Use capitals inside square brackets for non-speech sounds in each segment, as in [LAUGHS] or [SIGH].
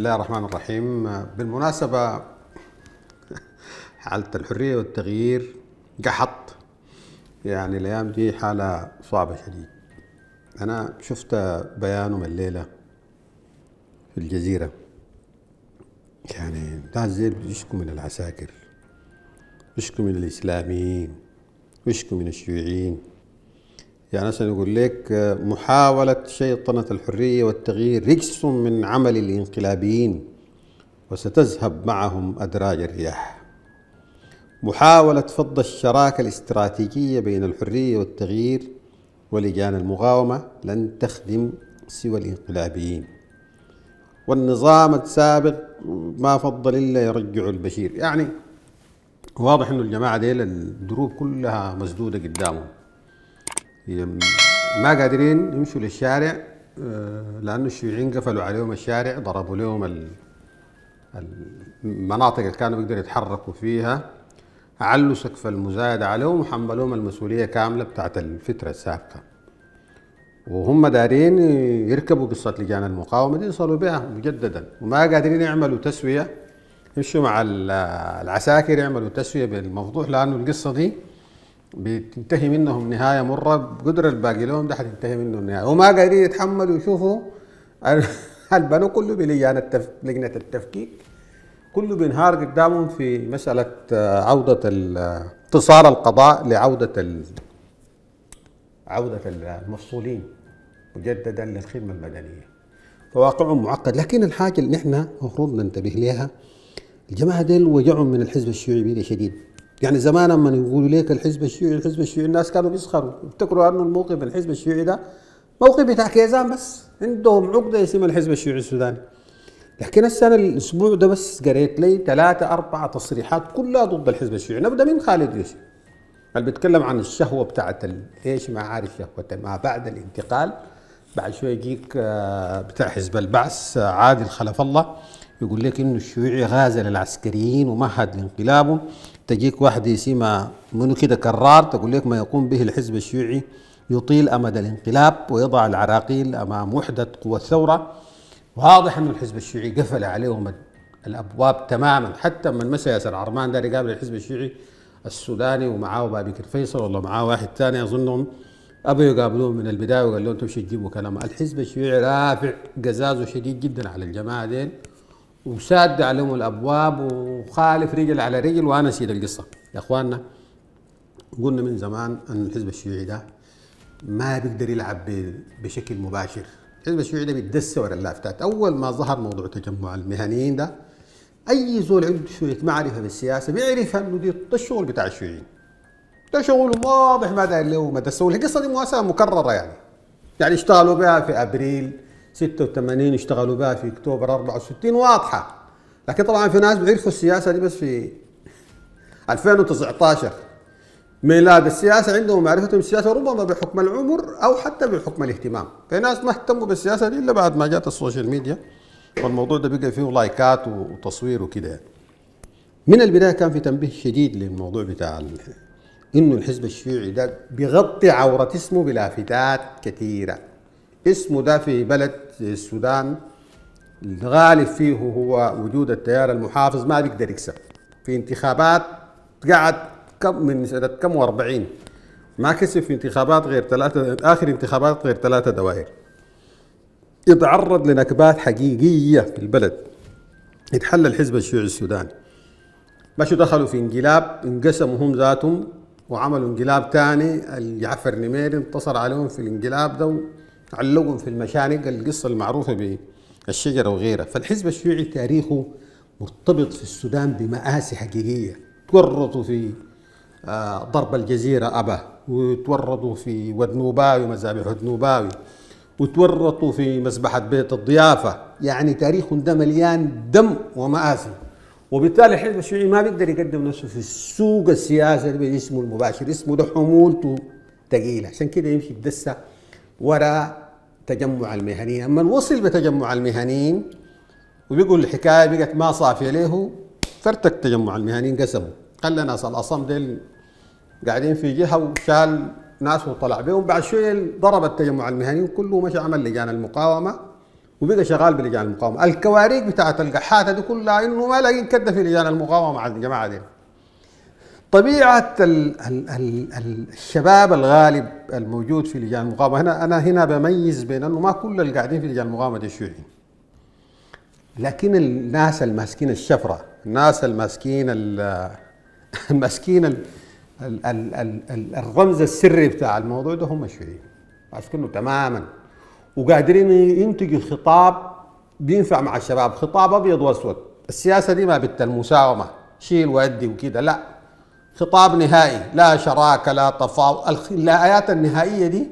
الله الرحمن الرحيم. بالمناسبة حالة الحرية والتغيير قحط. يعني الأيام دي حالة صعبة شديد. أنا شفت بيانهم الليلة في الجزيرة. يعني ناس زي بيشكوا من العساكر بيشكوا من الإسلاميين بيشكوا من الشيوعيين. يعني مثلا يقول لك محاولة شيطنة الحرية والتغيير رجس من عمل الانقلابيين وستذهب معهم أدراج الرياح. محاولة فض الشراكة الاستراتيجية بين الحرية والتغيير ولجان المقاومة لن تخدم سوى الانقلابيين. والنظام السابق ما فضل إلا يرجع البشير. يعني واضح إنه الجماعة ديل الدروب كلها مسدودة قدامهم. ما قادرين يمشوا للشارع لأنه الشيوعيين قفلوا عليهم الشارع ضربوا لهم المناطق اللي كانوا بيقدروا يتحركوا فيها علوا سقف المزايدة عليهم وحملوهم المسؤولية كاملة بتاعت الفترة السابقة. وهم دارين يركبوا قصة لجان المقاومة دي يصلوا بها مجددا. وما قادرين يعملوا تسوية يمشوا مع العساكر يعملوا تسوية بالموضوع لأنه القصة دي بتنتهي منهم نهاية مرة بقدر الباقي لهم ده حتنتهي منه النهاية وما قادرين يتحملوا يشوفوا [LAUGHS] البنو كله بلجان التف... لجنة التفكيك. كله بينهار قدامهم في مسألة عودة اتصال القضاء لعودة ال... عودة المفصولين مجددا للخدمة المدنية. فواقعهم معقد. لكن الحاجة اللي نحن المفروض ننتبه لها الجماعة ديل وجعهم من الحزب الشيوعي بيدي شديد. يعني زمان لما يقولوا لك الحزب الشيوعي الحزب الشيوعي الناس كانوا بيسخروا يفتكروا أنه الموقف الحزب الشيوعي ده موقف بتاع كيزان بس عندهم عقدة اسمها الحزب الشيوعي السوداني. لكن السنة الأسبوع ده بس قريت لي ثلاثة أربعة تصريحات كلها ضد الحزب الشيوعي. نبدأ من خالد يوسف. اللي بيتكلم عن الشهوة بتاعت إيش ما عارف شهوه ما بعد الانتقال بعد شوية يجيك بتاع حزب البعث عادل خلف الله. يقول لك إنه الشيوعي غازل العسكريين ومهد لانقلابهم تجيك واحد اسمها منو كده كرار تقول لك ما يقوم به الحزب الشيوعي يطيل أمد الانقلاب ويضع العراقيل أمام وحدة قوى الثورة. واضح إنه الحزب الشيوعي قفل عليهم الأبواب تماما. حتى من مسا ياسر عرمان ده يقابل الحزب الشيوعي السوداني ومعاه بابكر فيصل ولا معاه واحد ثاني أظنهم. ابوا يقابلوه من البداية وقال لهم تمشي تجيبوا كلام. الحزب الشيوعي رافع قزازه شديد جدا على الجماعة ديل. وساد عليهم الأبواب وخالف رجل على رجل وأنا نسيت القصة. يا إخواننا قلنا من زمان أن الحزب الشيوعي ده ما بيقدر يلعب بشكل مباشر. الحزب الشيوعي ده بيتدسى ورا اللافتات أول ما ظهر موضوع تجمع المهنيين ده أي زول عنده شوية معرفة بالسياسة بيعرف إنه دي الشغل بتاع الشيوعيين. ده شغل واضح ما داير له مدرسه والقصة دي مؤسسه مكررة يعني. يعني اشتغلوا بها في أبريل 86 اشتغلوا بها في أكتوبر 64 واضحة. لكن طبعا في ناس بيعرفوا السياسة دي بس في 2019 ميلاد السياسة عندهم معرفتهم بالسياسة ربما بحكم العمر أو حتى بحكم الاهتمام. في ناس ما اهتموا بالسياسة دي إلا بعد ما جات ال social media. والموضوع ده بقى فيه لايكات وتصوير وكده. من البداية كان في تنبيه شديد للموضوع بتاع إنه الحزب الشيوعي ده بيغطي عورة اسمه بلافتات كثيرة. اسمه ده في بلد السودان. الغالب فيه هو وجود التيار المحافظ ما بيقدر يكسب. في انتخابات قعد كم من سنة كم و40 ما كسب في انتخابات غير ثلاثة آخر انتخابات غير ثلاثة دوائر. يتعرض لنكبات حقيقية في البلد. يتحل الحزب الشيوعي السوداني. مشوا دخلوا في انقلاب؟ انقسموا هم ذاتهم وعملوا انقلاب ثاني الجعفر نميري انتصر عليهم في الانقلاب ده علقهم في المشانق القصة المعروفة بالشجرة وغيرها فالحزب الشيوعي تاريخه مرتبط في السودان بمآسي حقيقية. تورطوا في ضرب الجزيرة أبا وتورطوا في ودنوباوي مذابح ودنوباوي وتورطوا في مسبحة بيت الضيافة. يعني تاريخهم ده مليان دم ومآسي. وبالتالي الحزب الشيوعي ما بيقدر يقدم نفسه في السوق السياسي باسمه المباشر اسمه ده حمولته ثقيلة عشان كده يمشي يتدسى وراء تجمع المهنيين. أما وصل بتجمع المهنيين وبيقول الحكاية بقت ما صافيه له فرتك تجمع المهنيين قسموا. خلى ناس الأصم ديل قاعدين في جهة وشال ناس وطلع بهم. بعد شوية ضرب التجمع المهنيين كله مشى عمل لجان المقاومة وبقى شغال بلجان المقاومة. الكواريك بتاعت القحاتة دي كلها إنه ما لاقيين كدة في لجان المقاومة مع الجماعة دي ال الشباب الغالب الموجود في لجان المقاومة. هنا أنا هنا بميز بين انه ما كل اللي قاعدين في لجان المقاومة دي شيوعيين. لكن الناس الماسكين الشفرة الناس الماسكين [LAUGHS] الماسكين ال ال ال ال ال الرمز السري بتاع الموضوع ده هم الشيوعيين ماسكينه تماما. وقادرين ينتجوا خطاب بينفع مع الشباب خطاب أبيض وأسود. السياسة دي ما بت المساومه شيل وادي وكده لا. خطاب نهائي. لا شراكه لا تفاوض. الآيات النهائية دي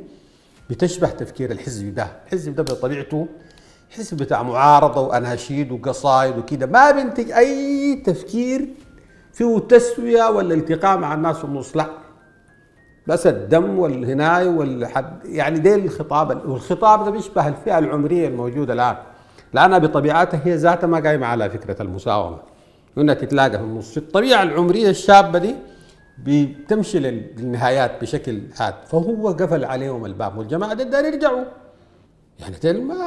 بتشبه تفكير الحزب ده. الحزب ده بطبيعته حزب بتاع معارضة وأناشيد وقصايد وكده. ما بينتج أي تفكير فيه تسوية ولا التقاء مع الناس في النص لا. بس الدم والهناية والحد يعني ده الخطاب والخطاب ده بيشبه الفئة العمرية الموجودة الآن. لأنها بطبيعتها هي ذاتها ما قايمة على فكرة المساومة. انها تتلاقى في النص. الطبيعة العمرية الشابة دي بتمشي للنهايات بشكل هاد فهو قفل عليهم الباب. والجماعة دي دار يرجعوا. يعني ما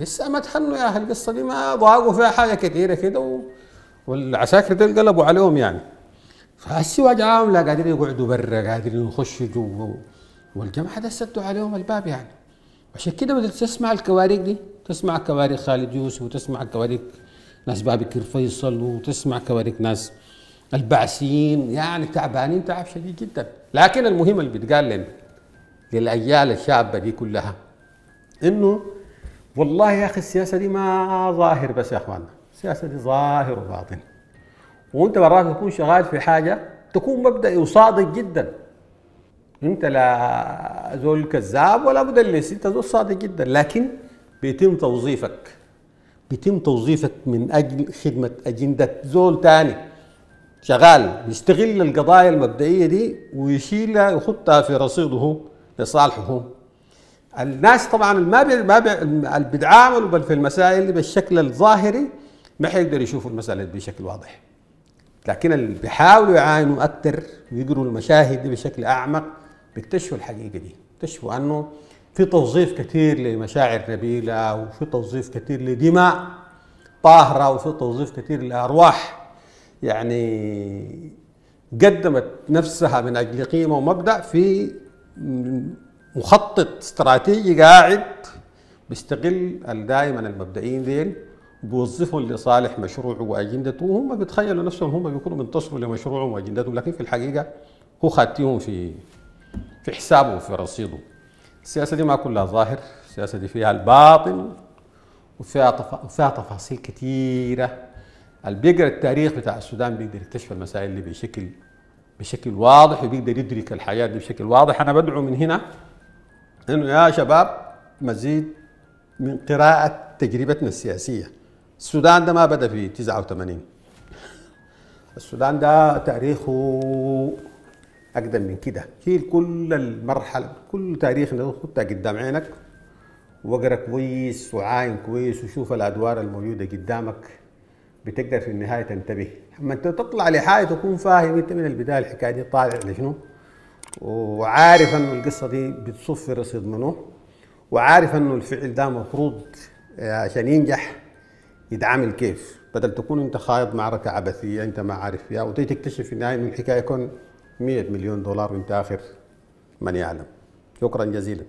لسه ما تحنوا يا أهل القصة دي ما ضاقوا فيها حاجة كثيرة كده و... والعساكر ديل قلبوا عليهم يعني. فهسي وجعهم لا قادرين يقعدوا برا قادرين يخشوا جوا والجماعة ده سدوا عليهم الباب يعني. عشان كده بدأت تسمع الكواريك دي. تسمع كواريك خالد يوسف وتسمع كواريك ناس بابكر فيصل وتسمع كواريك ناس. البعثيين يعني تعبانين تعب شديد جدا. لكن المهم اللي بيتقال للاجيال الشابة دي كلها إنه والله يا أخي السياسة دي ما ظاهر بس يا أخواننا. السياسة دي ظاهر وباطن. وأنت براك تكون شغال في حاجة تكون مبدئي وصادق جدا. أنت لا زول كذاب ولا مدلس أنت زول صادق جدا. لكن بيتم توظيفك. بيتم توظيفك من أجل خدمة أجندة زول تاني. شغال يستغل القضايا المبدئية دي ويشيلها ويحطها في رصيده لصالحه. الناس طبعا ما بي ما بي بيتعاملوا في المسائل بالشكل الظاهري ما حيقدر يشوفوا المسألة بشكل واضح. لكن اللي بيحاولوا يعاينوا أكثر ويقروا المشاهد دي بشكل أعمق بيكتشفوا الحقيقة دي. بيكتشفوا أنه في توظيف كثير لمشاعر نبيلة وفي توظيف كثير لدماء طاهرة وفي توظيف كثير لأرواح. يعني قدمت نفسها من أجل قيمه ومبدأ في مخطط استراتيجي قاعد بيستغل دائما المبدئيين ديل بيوظفهم لصالح مشروعه وأجندته. وهم بيتخيلوا نفسهم هم بيكونوا بينتصروا لمشروعهم وأجندتهم لكن في الحقيقة هو خاتيهم في في حسابه وفي رصيده. السياسة دي ما كلها ظاهر السياسة دي فيها الباطن وفيها تف... وفيها تفاصيل كثيره اللي بيقرأ التاريخ بتاع السودان بيقدر يكتشف المسائل دي بشكل بشكل واضح وبيقدر يدرك الحياة دي بشكل واضح. أنا بدعو من هنا إنه يا شباب مزيد من قراءة تجربتنا السياسية. السودان ده ما بدأ في 89 السودان ده تاريخه أقدم من كده. شيل كل المرحلة كل تاريخ خدها قدام عينك. واقرا كويس وعاين كويس وشوف الأدوار الموجودة قدامك. بتقدر في النهاية تنتبه. أما أنت تطلع لحاجة تكون فاهم أنت من البداية الحكاية دي طالع لشنو وعارف انه القصة دي بتصف في رصيد منه وعارف انه الفعل ده مفروض عشان ينجح يتعامل كيف؟ بدل تكون أنت خايض معركة عبثية أنت ما عارف فيها وتيجي تكتشف في النهاية انه الحكاية يكون 100 مليون دولار وانت آخر من يعلم. شكرا جزيلا.